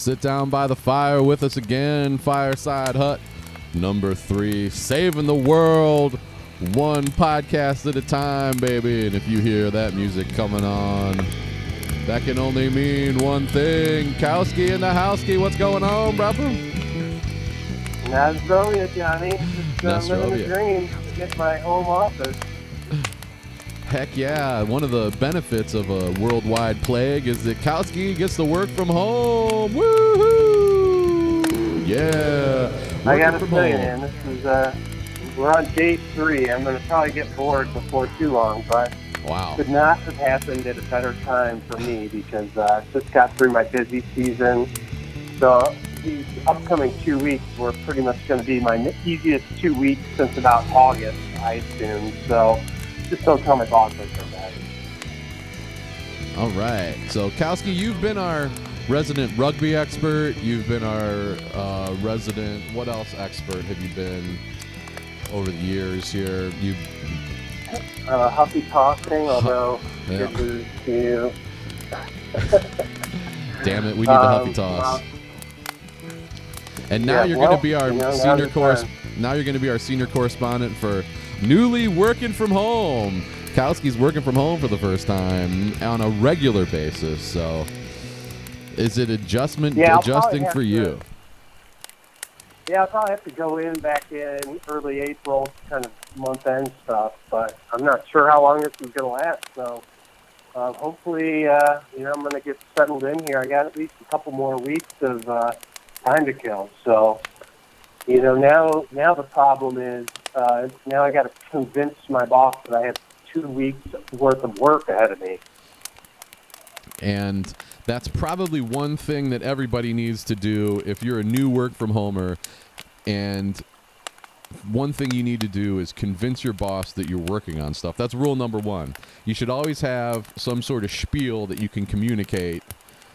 Sit down by the fire with us again. Fireside Hut number three, saving the world one podcast at a time, baby. And if you hear that music coming on, that can only mean one thing. Kowski and the what's going on, brother? Nasrovia, Johnny. Just uh, living the dream. Get my home office. Heck yeah. One of the benefits of a worldwide plague is that Kowski gets to work from home. Woohoo! Yeah. I gotta from tell you, man, this is uh, we're on day three. I'm gonna probably get bored before too long, but Wow. could not have happened at a better time for me because uh, just got through my busy season. So these upcoming two weeks were pretty much going to be my easiest two weeks since about August, I assume. So just don't tell my boss I. All right. So, Kowski, you've been our resident rugby expert. You've been our uh, resident. What else expert have you been over the years here? You've. Uh, Huffy tossing, although Yeah. good to you. Damn it, we need the Um, Huffy toss. well, and now yeah, you're well, going to be our you know, senior course. Now you're going to be our senior correspondent for newly working from home. Kowski's working from home for the first time on a regular basis. So, is it adjustment Yeah, adjusting for to- you? Yeah, I'll probably have to go in back in early April, kind of month end stuff, but I'm not sure how long this is going to last. So uh, hopefully, uh, you know, I'm going to get settled in here. I got at least a couple more weeks of uh, time to kill. So, you know, now now the problem is uh, now I got to convince my boss that I have two weeks worth of work ahead of me. And that's probably one thing that everybody needs to do if you're a new work from homer. And one thing you need to do is convince your boss that you're working on stuff. That's rule number one. You should always have some sort of spiel that you can communicate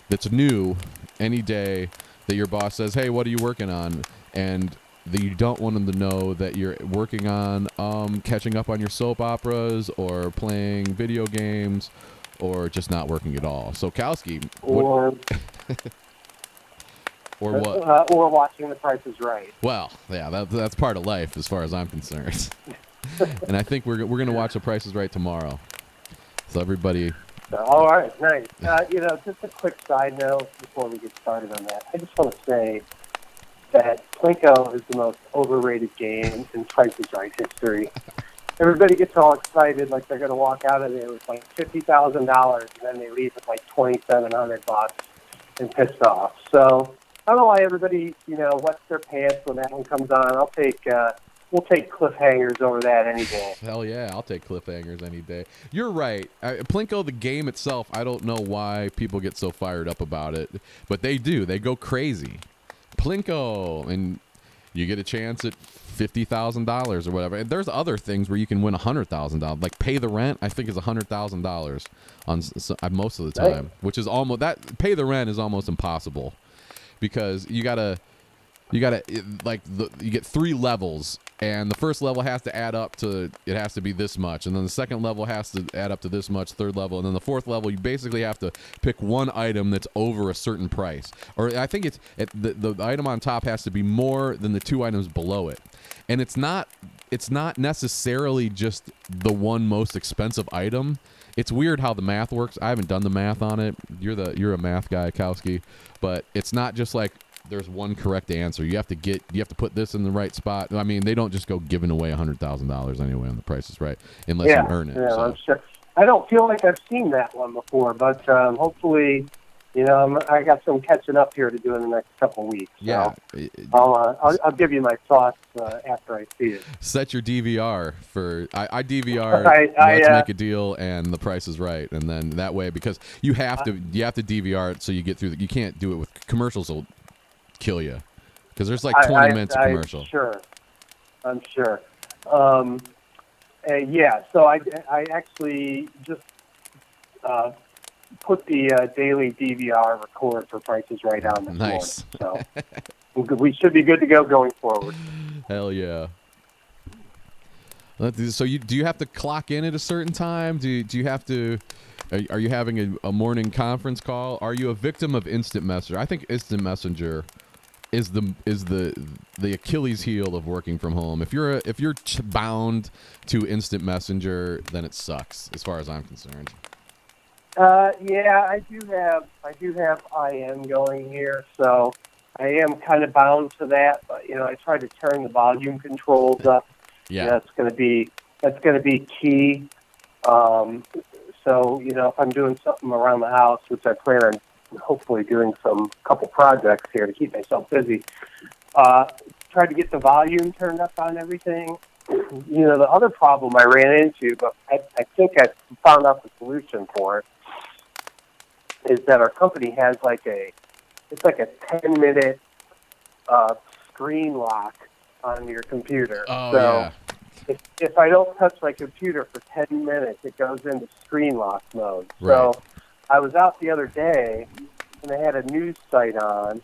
that's new any day that your boss says, "Hey, what are you working on?" and that you don't want them to know that you're working on um, catching up on your soap operas or playing video games or just not working at all. So Kowski, what, Or or what? Uh, or watching The Price is Right. Well, yeah, that, that's part of life as far as I'm concerned. and I think we're we're gonna watch The Price is Right tomorrow. So everybody, So, all right, nice. Uh, you know, just a quick side note before we get started on that. I just want to say that Plinko is the most overrated game in Price Right history. Everybody gets all excited, like they're going to walk out of there with like fifty thousand dollars, and then they leave with like twenty seven hundred bucks and pissed off. So I don't know why everybody, you know, wets their pants when that one comes on. I'll take, uh, we'll take cliffhangers over that any day. hell yeah, I'll take cliffhangers any day. You're right. I, Plinko, the game itself, I don't know why people get so fired up about it, but they do. They go crazy. Plinko, and you get a chance at fifty thousand dollars or whatever. And there's other things where you can win a hundred thousand dollars, like pay the rent. I think is a hundred thousand dollars on most of the time, which is almost that pay the rent is almost impossible because you gotta you gotta it- like the, you get three levels and the first level has to add up to it has to be this much. And then the second level has to add up to this much third level. And then the fourth level you basically have to pick one item that's over a certain price. Or i think it's it, the, the item on top has to be more than the two items below it. And it's not it's not necessarily just the one most expensive item. It's weird how the math works. I haven't done the math on it. You're the you're a math guy kowski. But it's not just like there's one correct answer. You have to get you have to put this in the right spot. I mean, they don't just go giving away a hundred thousand dollars anyway on the prices right unless yeah, you earn it. Yeah, so. I'm sure. I don't feel like I've seen that one before, but um, hopefully, you know, I'm, I got some catching up here to do in the next couple weeks. So yeah, it- I'll, uh, I'll I'll give you my thoughts uh, after I see it. set your DVR for I, I DVR I- I, Let's uh, Make a Deal and The Price is Right, and then that way because you have to you have to DVR it so you get through. The, you can't do it with commercials. Will kill you because there's like 20 I- minutes of I'm commercial. Sure, I'm sure. Um, uh, yeah, so I, I actually just uh, put the uh, daily DVR record for prices right on this Nice. morning. So we should be good to go going forward. Hell yeah. So you do you have to clock in at a certain time? Do you, do you have to Are, are you having a, a morning conference call? Are you a victim of instant messenger? I think instant messenger is the is the the Achilles heel of working from home. If you're a, if you're ch- bound to instant messenger, then it sucks as far as I'm concerned. Uh, yeah, I do have I do have IM going here, so I am kind of bound to that. But you know, I try to turn the volume controls up. Yeah. That's going to be that's going to be key. Um, so you know, if I'm doing something around the house, which I plan on hopefully doing some couple projects here to keep myself busy, uh, try to get the volume turned up on everything. You know, the other problem I ran into, but I, I think I found out the solution for it, is that our company has like a, it's like a 10 minute uh, screen lock on your computer. Oh so yeah. if, if I don't touch my computer for 10 minutes, it goes into screen lock mode. Right. So I was out the other day and I had a news site on,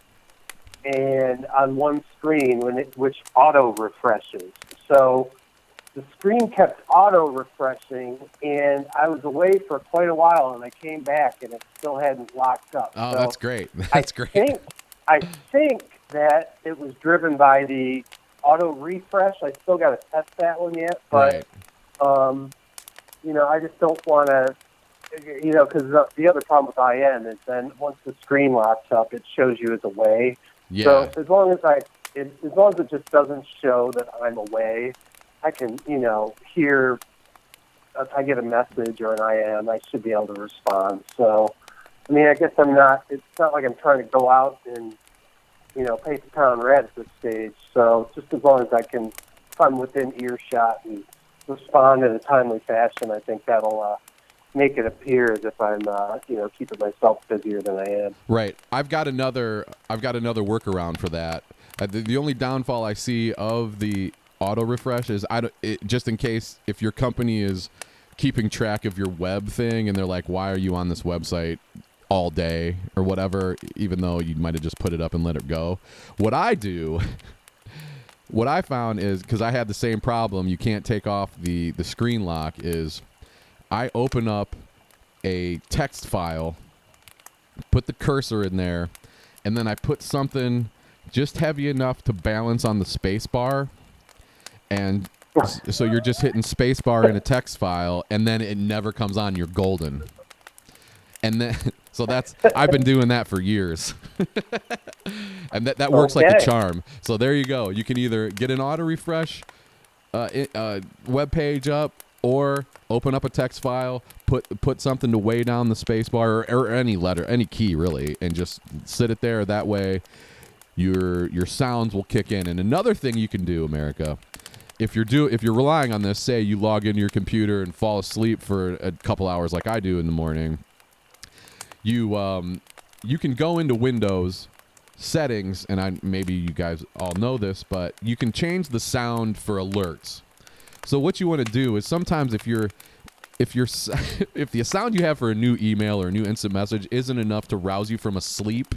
and on one screen, when it, which auto refreshes. So the screen kept auto refreshing, and I was away for quite a while, and I came back, and it still hadn't locked up. Oh, so that's great. That's I great. Think, I think that it was driven by the auto refresh. I still got to test that one yet, but right. um, you know, I just don't want to, you know, because the, the other problem with IM is then once the screen locks up, it shows you as away. Yeah. So as long as I, it, as long as it just doesn't show that I'm away, I can, you know, hear. If I get a message or an IM, I should be able to respond. So, I mean, I guess I'm not. It's not like I'm trying to go out and, you know, paint the town red at this stage. So just as long as I can, if I'm within earshot and respond in a timely fashion, I think that'll uh, make it appear as if I'm, uh, you know, keeping myself busier than I am. Right. I've got another. I've got another workaround for that. Uh, the, the only downfall I see of the auto refresh is I don't, it, just in case if your company is keeping track of your web thing and they're like, why are you on this website all day or whatever, even though you might have just put it up and let it go. What I do. What I found is because I had the same problem, you can't take off the the screen lock. Is I open up a text file put the cursor in there, and then I put something just heavy enough to balance on the space bar. And so you're just hitting space bar in a text file, and then it never comes on. You're golden. And then, so that's I've been doing that for years, and that that works like a charm. So there you go. You can either get an auto refresh uh, uh, web page up or open up a text file, put put something to weigh down the space bar or, or any letter, any key really, and just sit it there. That way, your your sounds will kick in. And another thing you can do, America, if you're do if you're relying on this, say you log into your computer and fall asleep for a couple hours like I do in the morning, you um you can go into Windows settings, and I maybe you guys all know this, but you can change the sound for alerts. So what you want to do is sometimes if you're if you're if the sound you have for a new email or a new instant message isn't enough to rouse you from a sleep,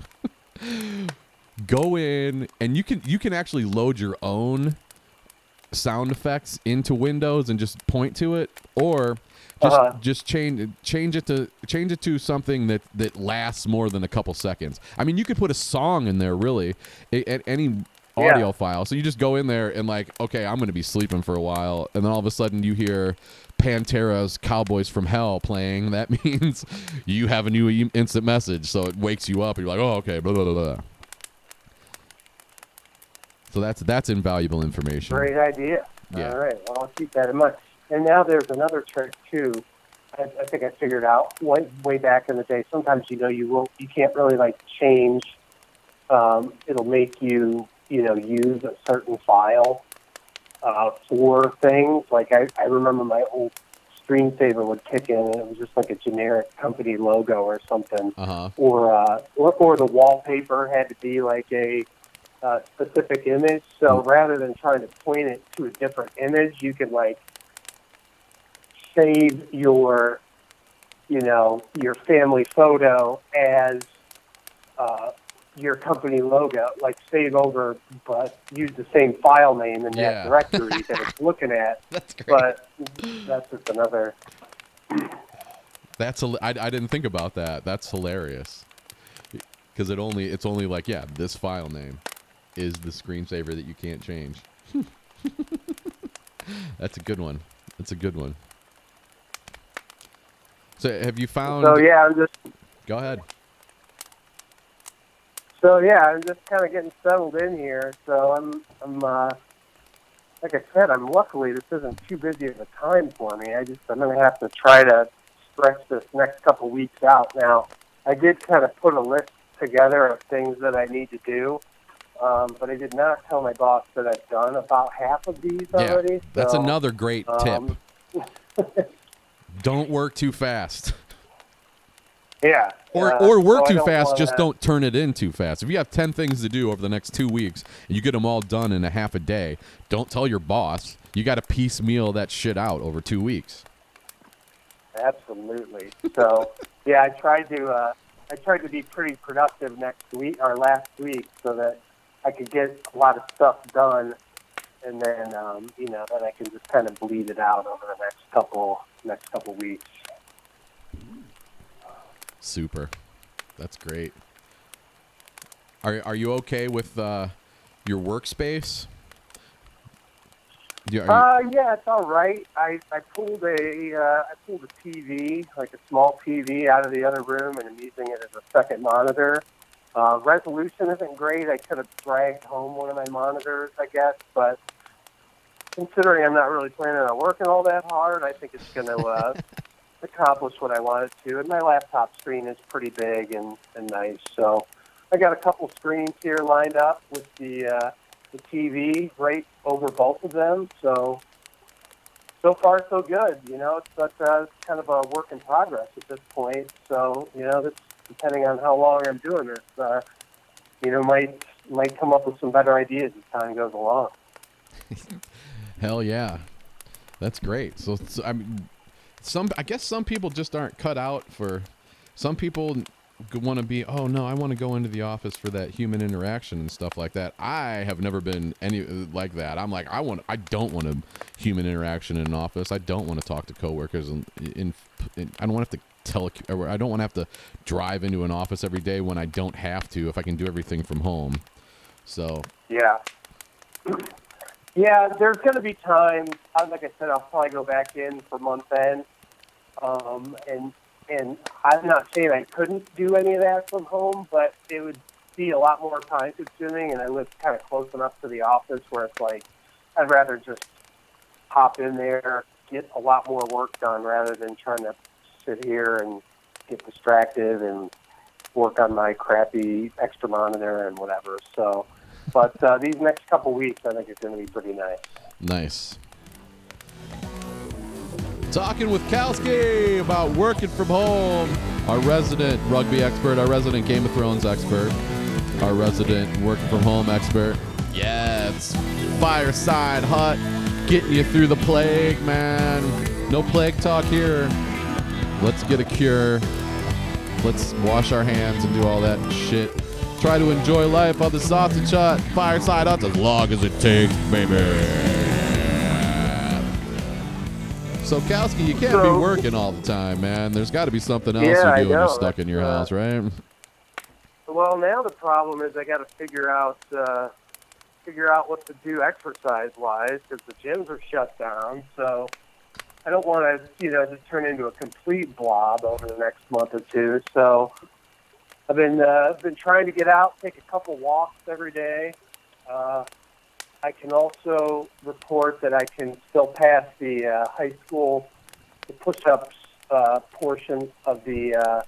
go in and you can you can actually load your own sound effects into Windows and just point to it, or just Uh-huh. just change change it to change it to something that that lasts more than a couple seconds. I mean, you could put a song in there, really, at any audio Yeah. file. So you just go in there and like, okay, I'm going to be sleeping for a while, and then all of a sudden you hear Pantera's "Cowboys from Hell" playing. That means you have a new e- instant message, so it wakes you up. And you're like, oh, okay, blah blah blah. blah. So that's that's invaluable information. Great idea. Yeah. All right. Well, I'll keep that in mind. And now there's another trick too. I, I think I figured out way way back in the day. Sometimes you know you will you can't really like change. Um, it'll make you you know use a certain file uh, for things. Like I, I remember my old screensaver would kick in and it was just like a generic company logo or something Uh huh. or uh, or, or the wallpaper had to be like a uh, specific image. So rather than trying to point it to a different image, you can like save your, you know, your family photo as uh, your company logo. Like save over, but use the same file name in Yeah. that directory that it's looking at. That's great. But that's just another That's hila- I, I didn't think about that. That's hilarious. Because it only it's only like yeah, this file name is the screensaver that you can't change. That's a good one. That's a good one. So have you found? So yeah, I'm just Go ahead. So yeah, I'm just kind of getting settled in here. So I'm I'm uh, like I said, I'm luckily this isn't too busy of a time for me. I just I'm gonna have to try to stretch this next couple weeks out. Now, I did kind of put a list together of things that I need to do. Um, but I did not tell my boss that I've done about half of these Yeah, already. That's another great tip. um, Don't work too fast. Yeah. Or, uh, or work so too fast, just don't turn it in too fast. If you have 10 things to do over the next two weeks and you get them all done in a half a day, don't tell your boss. You got to piecemeal that shit out over two weeks. Absolutely. So, yeah, I tried to uh, I tried to be pretty productive next week or last week so that I could get a lot of stuff done, and then um, you know then I can just kind of bleed it out over the next couple next couple weeks. Super. That's great. Are, are you okay with uh, your workspace? Do you- are you- Uh, yeah, it's all right. I, I pulled a uh, I pulled a TV, like a small TV, out of the other room, and I'm using it as a second monitor. Uh, resolution isn't great. I could have dragged home one of my monitors, I guess, but considering I'm not really planning on working all that hard, I think it's going to uh, accomplish what I wanted to. And my laptop screen is pretty big and, and nice, so I got a couple screens here lined up with the uh, the TV right over both of them. So so far so good. You know, it's but uh, it's kind of a work in progress at this point. So you know, that's depending on how long I'm doing this. Uh, you know, might might come up with some better ideas as time goes along. Hell yeah, that's great. So, so I mean, some I guess some people just aren't cut out for. Some people want to be. Oh no, I want to go into the office for that human interaction and stuff like that. I have never been any like that. I'm like I want. I don't want a human interaction in an office. I don't want to talk to coworkers and in, in, I don't want to have to tele. I don't want to have to drive into an office every day when I don't have to. If I can do everything from home. So Yeah. Yeah, there's going to be times. uh, Like I said, I'll probably go back in for month end, um, and and I'm not saying I couldn't do any of that from home, but it would be a lot more time consuming, and I live kind of close enough to the office where it's like I'd rather just hop in there, get a lot more work done rather than trying to sit here and get distracted and work on my crappy extra monitor and whatever. So, but uh, these next couple weeks, I think, it's going to be pretty nice. Nice. Talking with Kowski about working from home. Our resident rugby expert, our resident Game of Thrones expert, our resident working from home expert. Yeah, it's Fireside Hut getting you through the plague, man. No plague talk here. Let's get a cure. Let's wash our hands and do all that shit. Try to enjoy life on the sausage hut, fireside hut, as long as it takes, baby. So, Kowski, you can't be working all the time, man. There's got to be something else Yeah, you're doing. You're stuck in your uh, house, right? Well, now the problem is I got to figure out uh, figure out what to do exercise wise because the gyms are shut down. So I don't want to, you know, just turn into a complete blob over the next month or two. So I've been uh, I've been trying to get out, take a couple walks every day. Uh, I can also report that I can still pass the uh, high school the push-ups uh, portion of the uh,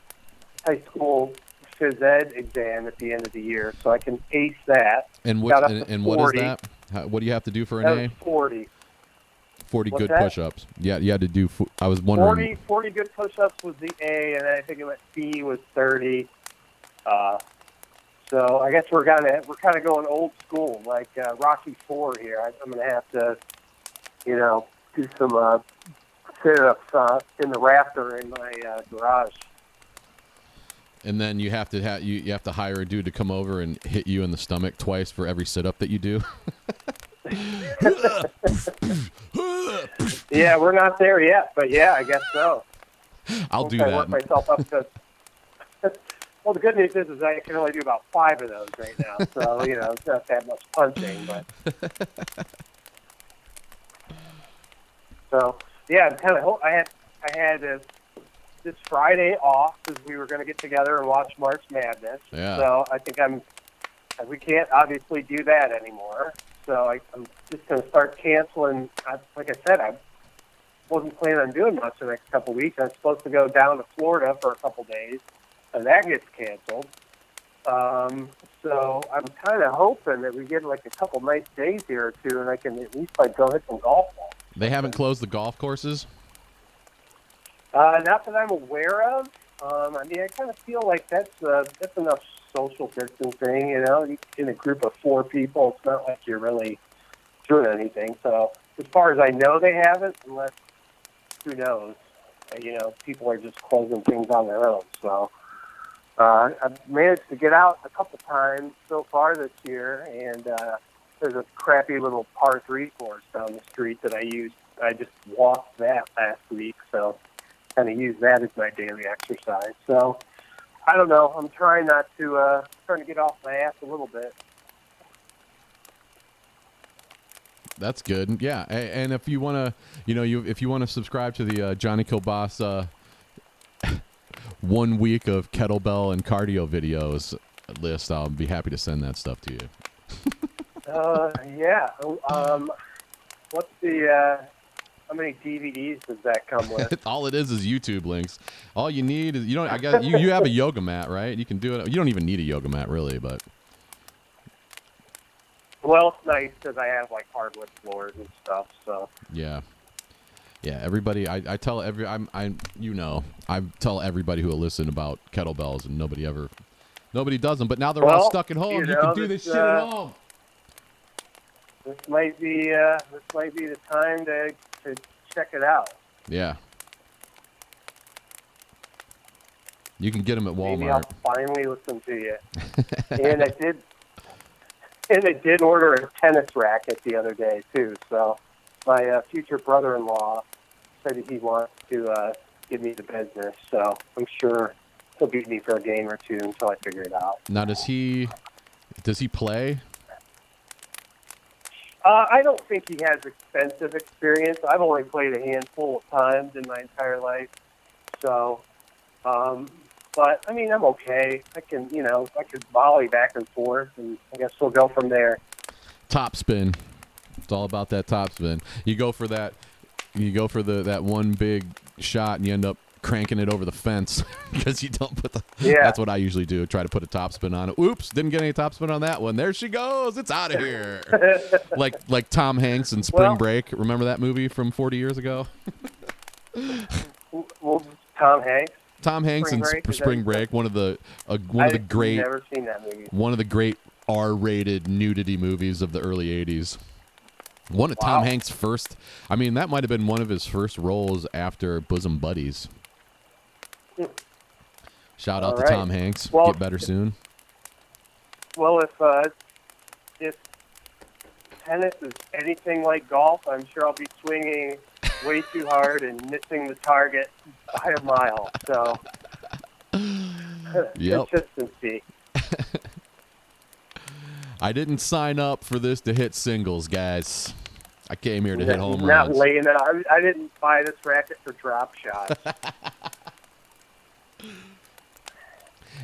high school phys ed exam at the end of the year, so I can ace that. And what and, and what is that? How, what do you have to do for an A? 40. 40 what's good that? push-ups. Yeah, you had to do. I was wondering. 40, 40 good push-ups was the A, and I think it went B was 30. Uh, so I guess we're kind of we're kind of going old school, like uh, Rocky Four here. I, I'm going to have to, you know, do some uh, sit-ups uh, in the rafter in my uh, garage. And then you have to ha- you, you have to hire a dude to come over and hit you in the stomach twice for every sit-up that you do. Yeah, we're not there yet, but yeah, I guess so. I'll Once do I work that. myself up to. Well, the good news is, is I can only do about five of those right now. So you know, it's not that much punching, but. so yeah, I'm kind of. I had I had uh, this Friday off because we were going to get together and watch March Madness. Yeah. So I think I'm. We can't obviously do that anymore. So I, I'm just going to start canceling. I, like I said, I wasn't planning on doing much the next couple of weeks. I'm supposed to go down to Florida for a couple of days, and that gets canceled. Um, so I'm kind of hoping that we get like a couple nice days here or two, and I can at least like go hit some golf balls. They haven't closed the golf courses. Uh, not that I'm aware of. Um, I mean, I kind of feel like that's uh, that's enough social distancing. You know, in a group of four people, it's not like you're really doing anything. So as far as I know, they haven't, unless who knows? You know, people are just closing things on their own. So uh, I've managed to get out a couple times so far this year, and uh, there's a crappy little par three course down the street that I used. I just walked that last week, so kind of use that as my daily exercise. So I don't know. I'm trying not to uh, trying to get off my ass a little bit. That's good. Yeah, and if you want to, you know, you if you want to subscribe to the uh, Johnny Kielbasa one week of kettlebell and cardio videos list, I'll be happy to send that stuff to you. Uh, yeah. Um, what's the uh, how many DVDs does that come with? All it is is YouTube links. All you need is you don't. I guess you, you have a yoga mat, right? You can do it. You don't even need a yoga mat really, but well, it's nice because I have like hardwood floors and stuff. So yeah, yeah. Everybody, I, I tell every I'm I you know I tell everybody who will listen about kettlebells, and nobody ever, nobody does them. But now they're all stuck at home. you You, know, can do this this, shit at uh, home. this might be uh, this might be the time to to check it out. Yeah. You can get them at Walmart. Maybe I'll finally listen to you. and I did, and I did order a tennis racket the other day too. So my uh, future brother-in-law said that he wants to uh, give me the business. So I'm sure he'll beat me for a game or two until I figure it out. Now, does he does he play? Uh, I don't think he has extensive experience. I've only played a handful of times in my entire life. So, um, but I mean, I'm okay. I can, you know, I could volley back and forth, and I guess we'll go from there. Top spin. It's all about that top spin. You go for that. You go for the that one big shot, and you end up cranking it over the fence because you don't put the. Yeah. That's what I usually do. Try to put a top spin on it. Oops, didn't get any top spin on that one. There she goes. It's out of here. like like Tom Hanks in Spring Well- Break. Remember that movie from 40 years ago? Well, Tom Hanks. Tom Hanks Spring in Break, Sp- Spring Break, one of the uh, one of the I've great Never seen that movie. one of the great R-rated nudity movies of the early '80s. One of Tom Hanks' first. I mean, that might have been one of his first roles after Bosom Buddies. Shout out All to. Tom Hanks. Well- Get better soon. Well, if uh, if tennis is anything like golf, I'm sure I'll be swinging way too hard and missing the target by a mile. So Yep. consistency. I didn't sign up for this to hit singles, guys. I came here to hit home Not runs. laying it. I, I didn't buy this racket for drop shots.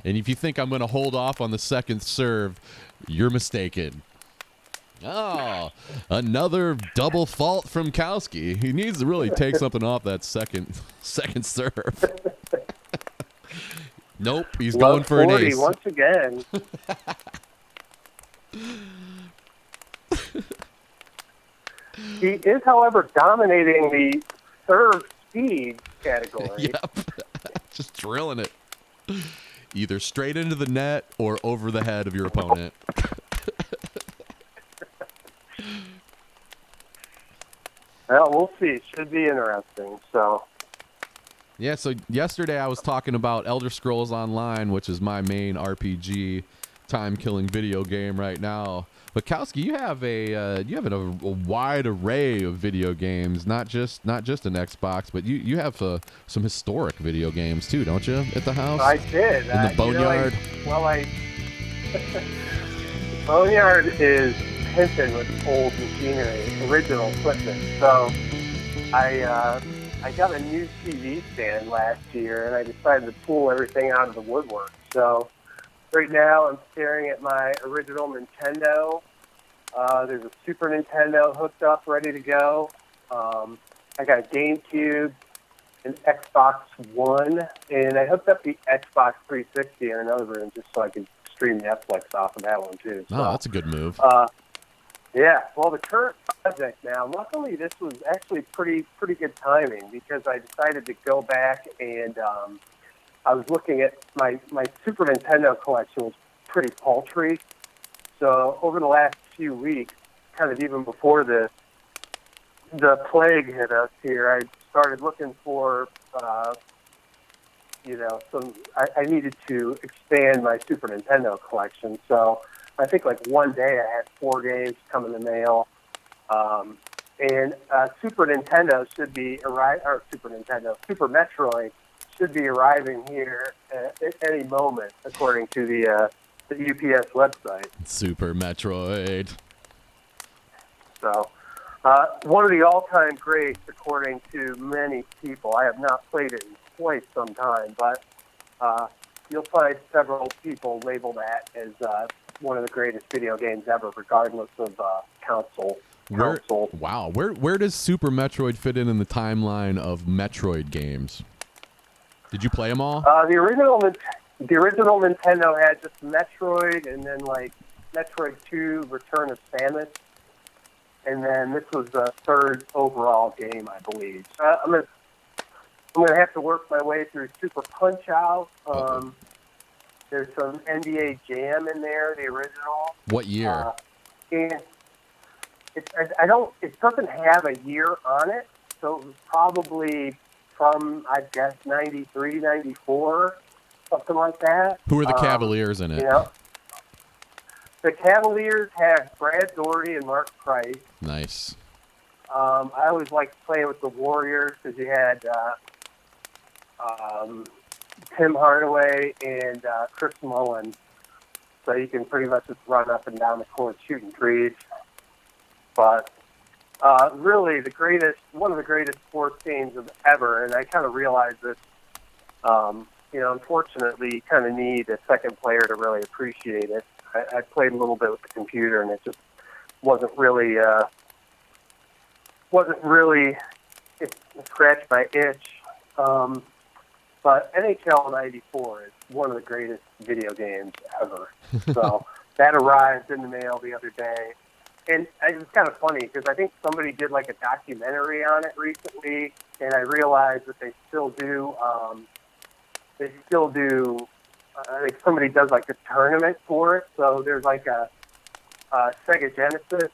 And if you think I'm going to hold off on the second serve, you're mistaken. Oh, another double fault from Kowski. He needs to really take something off that second second serve. nope, he's going for an 40 ace. once again. he is, however, dominating the serve speed category. Yep, just drilling it. Either straight into the net or over the head of your opponent. Well, we'll see. It should be interesting. So, Yeah, so yesterday I was talking about Elder Scrolls Online, which is my main RPG time killing video game right now. Bukowski, you have a uh, you have an, a, a wide array of video games, not just not just an Xbox, but you you have uh, some historic video games too, don't you? At the house, I did. in uh, the you know, I- boneyard. well, I boneyard is hinted with old machinery, original equipment. So I uh, I got a new TV stand last year, and I decided to pull everything out of the woodwork. So right now, I'm staring at my original Nintendo. Uh, there's a Super Nintendo hooked up, ready to go. Um, I got a GameCube, an Xbox One, and I hooked up the Xbox 360 in another room just so I could stream Netflix off of that one too. So, Oh, that's a good move. uh, yeah. Well, the current project now. Luckily, this was actually pretty pretty good timing because I decided to go back and um, I was looking at my my Super Nintendo collection was pretty paltry. So over the last few weeks, kind of even before the the plague hit us here, I started looking for. Uh, you know, some I, I needed to expand my Super Nintendo collection. So I think like one day I had four games come in the mail. Um, and uh, Super Nintendo should be arrive or Super Nintendo, Super Metroid should be arriving here at, at any moment, according to the uh, the UPS website. Super Metroid. So, uh, one of the all-time greats, according to many people. I have not played it in quite some time, but uh, you'll find several people label that as uh, one of the greatest video games ever, regardless of uh, console. Where, Console. wow, where where does Super Metroid fit in in the timeline of Metroid games? Did you play them all? Uh, the original, the original Nintendo had just Metroid, and then like Metroid Two: Return of Samus, and then this was the third overall game, I believe. Uh, I'm gonna, I'm gonna have to work my way through Super Punch Out. Um, there's some NBA Jam in there, the original. what year? Uh, and it, I, I don't. It doesn't have a year on it, so it was probably from I guess 93, 94, something like that. Who are the um, Cavaliers in it? You know, the Cavaliers had Brad Daugherty and Mark Price. Nice. Um, I always liked playing with the Warriors because you had uh, um, Tim Hardaway and uh, Chris Mullin. So you can pretty much just run up and down the court shooting threes. But uh, really, the greatest, one of the greatest sports games of ever, and I kind of realized this. Um, you know, unfortunately, you kind of need a second player to really appreciate it. I, I played a little bit with the computer, and it just wasn't really uh, wasn't really it scratched my itch. Um, but NHL '94 is one of the greatest video games ever. So that arrived in the mail the other day, and it was kind of funny because I think somebody did like a documentary on it recently, and I realized that they still do. Um, they still do. Uh, I think somebody does like a tournament for it. So there's like a, a Sega Genesis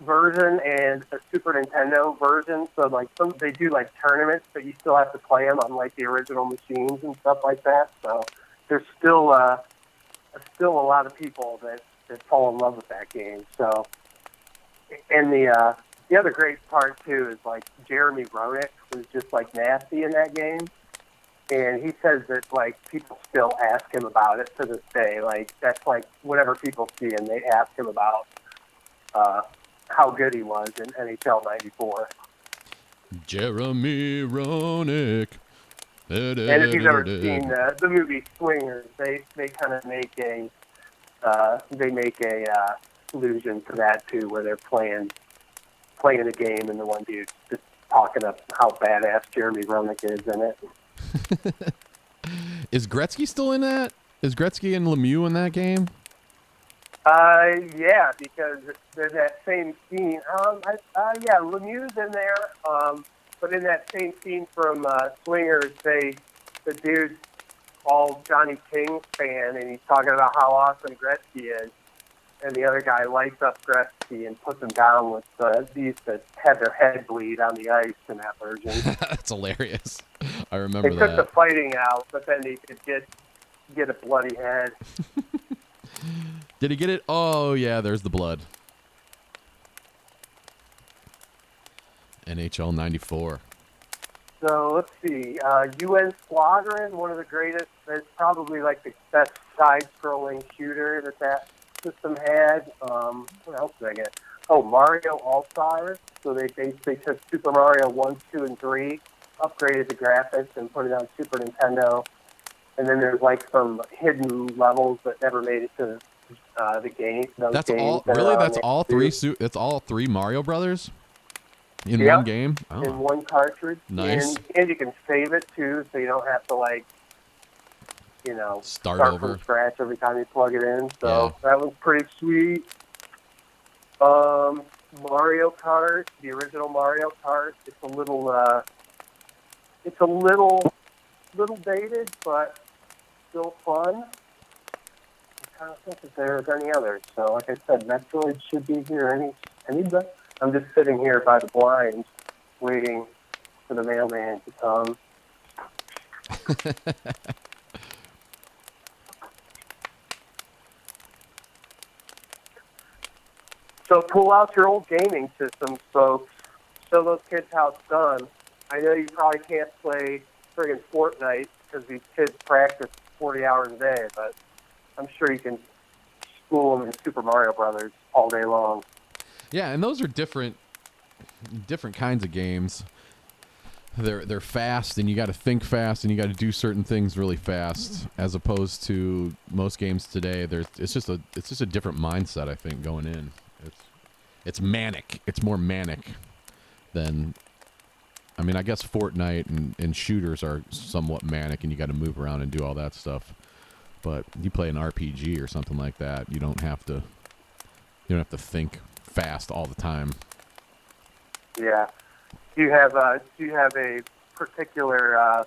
version and a Super Nintendo version. So like some they do like tournaments, but you still have to play them on like the original machines and stuff like that. So there's still uh, still a lot of people that that fall in love with that game. So and the uh, the other great part too is like Jeremy Roenick was just like nasty in that game. And he says that like people still ask him about it to this day. Like that's like whenever people see him, they ask him about uh, how good he was in NHL '94. Jeremy Roenick. And if you've ever seen uh, the movie Swingers, they they kind of make a uh, they make a uh, allusion to that too, where they're playing playing a game and the one dude just talking up how badass Jeremy Roenick is in it. Is Gretzky still in that? Is Gretzky and Lemieux in that game? Uh, yeah, because there's that same scene. Um, I, uh, yeah, Lemieux's in there. Um, but in that same scene from uh, Swingers, they the dude's all Johnny King fan, and he's talking about how awesome Gretzky is, and the other guy lights up Gretzky and puts him down with uh, these that had their head bleed on the ice in that version. That's hilarious. I remember they took the fighting out, but then they could get get a bloody head. Did he get it? Oh yeah, there's the blood. NHL '94. So let's see. Uh, UN Squadron, one of the greatest. It's probably like the best side-scrolling shooter that that system had. Um, what else did I get? Oh, Mario All Stars. So they basically took Super Mario one, two, and three, upgraded the graphics, and put it on Super Nintendo. And then there's like some hidden levels that never made it to uh, the game. That's games all. that Really, that's all three. Su- that's all three Mario Brothers in Yeah. one game. in one cartridge. Nice. And, and you can save it too, so you don't have to like, you know, Start start over. from scratch every time you plug it in. So Yeah. that was pretty sweet. Um, Mario Kart, the original Mario Kart. It's a little, uh, it's a little, little dated, but still fun. I kind of think if there's any others. So, like I said, Metroid should be here any any. day. I'm just sitting here by the blinds, waiting for the mailman to come. So pull out your old gaming systems, folks. Show those kids how it's done. I know you probably can't play friggin' Fortnite because these kids practice 40 hours a day, but I'm sure you can school them in Super Mario Brothers all day long. Yeah, and those are different, different kinds of games. They're they're fast, and you got to think fast, and you got to do certain things really fast, as opposed to most games today. There's it's just a it's just a different mindset. I think going in, it's it's manic. It's more manic than. I mean, I guess Fortnite and, and shooters are somewhat manic, and you got to move around and do all that stuff. But you play an RPG or something like that, you don't have to. You don't have to think fast all the time. Yeah. Do you have uh, do you have a particular uh,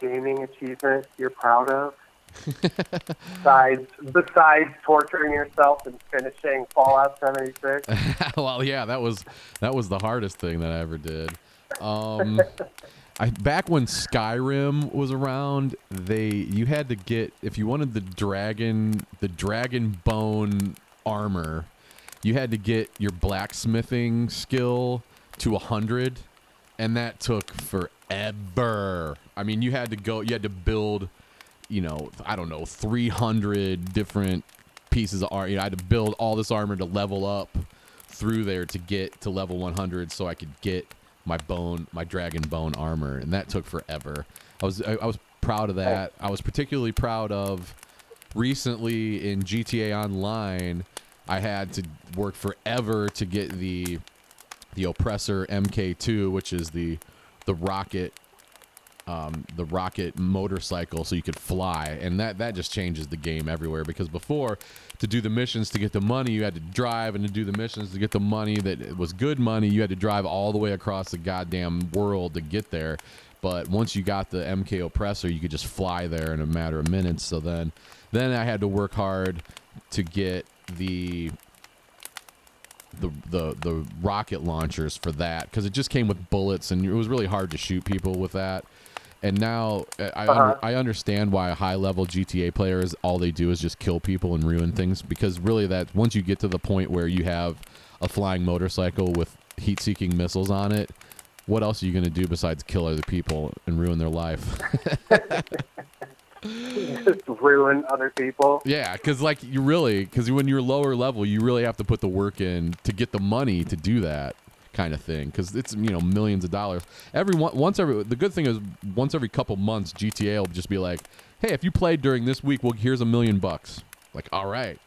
gaming achievement you're proud of? besides besides torturing yourself and finishing Fallout 76. well, yeah, that was that was the hardest thing that I ever did. Um, I back when Skyrim was around, they you had to get if you wanted the dragon the dragon bone armor, you had to get your blacksmithing skill to a hundred, and that took forever. I mean, you had to go, you had to build, you know, I don't know, three hundred different pieces of art. You know, I had to build all this armor to level up through there to get to level 100 so I could get my bone my dragon bone armor and that took forever. I was I, I was proud of that. Oh. I was particularly proud of recently in GTA online I had to work forever to get the the oppressor MK2 which is the the rocket um, the rocket motorcycle so you could fly. And that that just changes the game everywhere because before to do the missions to get the money you had to drive. And to do the missions to get the money that was good money you had to drive all the way across the goddamn world to get there. But once you got the MK oppressor you could just fly there in a matter of minutes. So then then I had to work hard to get the the the the rocket launchers for that because it just came with bullets and it was really hard to shoot people with that. And now uh, I Uh-huh. under, I understand why a high level GTA players all they do is just kill people and ruin things because really that once you get to the point where you have a flying motorcycle with heat seeking missiles on it, what else are you going to do besides kill other people and ruin their life? Just ruin other people. Yeah, because like you really, because when you're lower level, you really have to put the work in to get the money to do that kind of thing. Because it's you know millions of dollars. Every one, once every the good thing is once every couple months, GTA will just be like, hey, if you played during this week, well, here's a million bucks. Like, all right.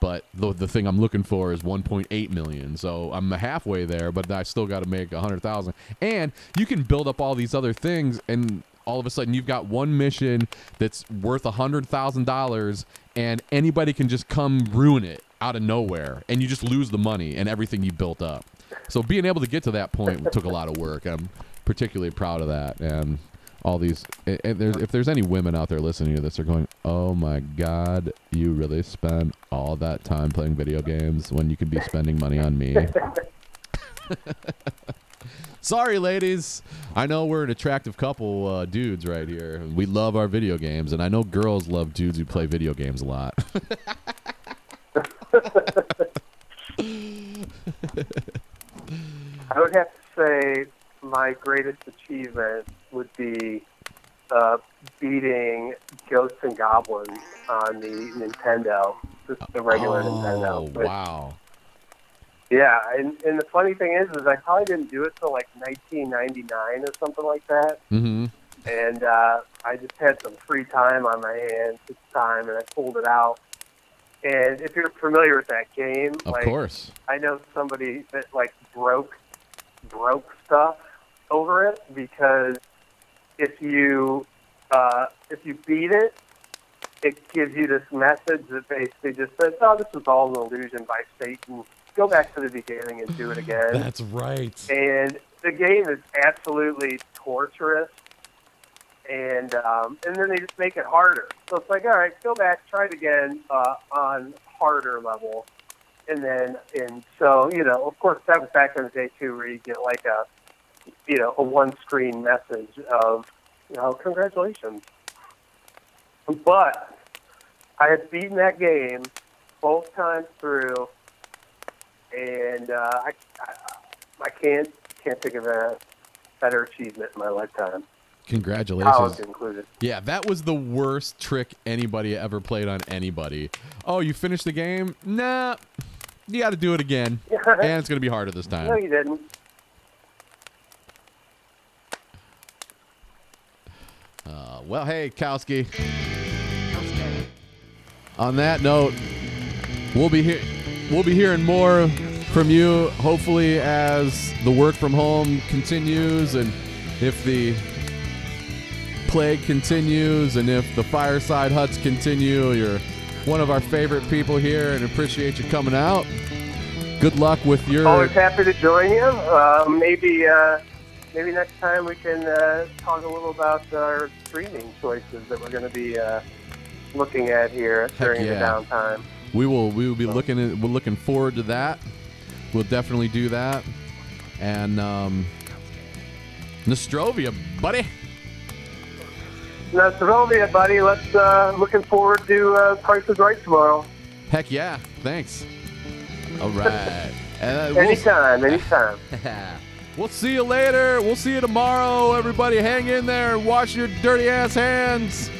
But the the thing I'm looking for is 1.8 million, so I'm halfway there. But I still got to make a hundred thousand, and you can build up all these other things, and all of a sudden you've got one mission that's worth a hundred thousand dollars, and anybody can just come ruin it out of nowhere, and you just lose the money and everything you built up. So being able to get to that point took a lot of work. I'm particularly proud of that, and all these. And there's, if there's any women out there listening to this, they're going, "Oh my God, you really spend all that time playing video games when you could be spending money on me." Sorry, ladies. I know we're an attractive couple uh, dudes right here. We love our video games, and I know girls love dudes who play video games a lot. I would have to say my greatest achievement would be uh, beating Ghosts 'n Goblins on the Nintendo, just the regular oh, Nintendo. But, wow. Yeah, and, and the funny thing is, is I probably didn't do it till like 1999 or something like that. Mm-hmm. And uh, I just had some free time on my hands at the time, and I pulled it out. And if you're familiar with that game, Of like course. I know somebody that like broke broke stuff over it because if you uh, if you beat it, it gives you this message that basically just says, "Oh, this was all an illusion by Satan. Go back to the beginning and do it again." That's right. and the game is absolutely torturous. And um, and then they just make it harder. So it's like, all right, go back, try it again uh, on harder level, and then and so you know, of course, that was back in the day too, where you get like a you know a one screen message of you know congratulations. But I had beaten that game both times through, and uh, I, I I can't can't think of a better achievement in my lifetime, Congratulations. included. Yeah, that was the worst trick anybody ever played on anybody. Oh, you finished the game? Nah. You got to do it again. and it's going to be harder this time. no, you didn't. Uh, well, hey, Kowski. On that note, we'll be here. We'll be hearing more from you, hopefully, as the work from home continues, and if the plague continues, and if the fireside huts continue. You're one of our favorite people here, and appreciate you coming out. Good luck with your. Always happy to join you. Uh, maybe uh, maybe next time we can uh, talk a little about our streaming choices that we're going to be uh, looking at here during yeah. the downtime. We will we will be looking at, we're looking forward to that. We'll definitely do that. And um Nostrovia, buddy. Now, Sylvia, buddy, let's uh, looking forward to uh, Price is Right tomorrow. Heck yeah. Thanks. All right. Uh, we'll, Anytime, anytime. we'll see you later. We'll see you tomorrow. Everybody hang in there wash your dirty ass hands.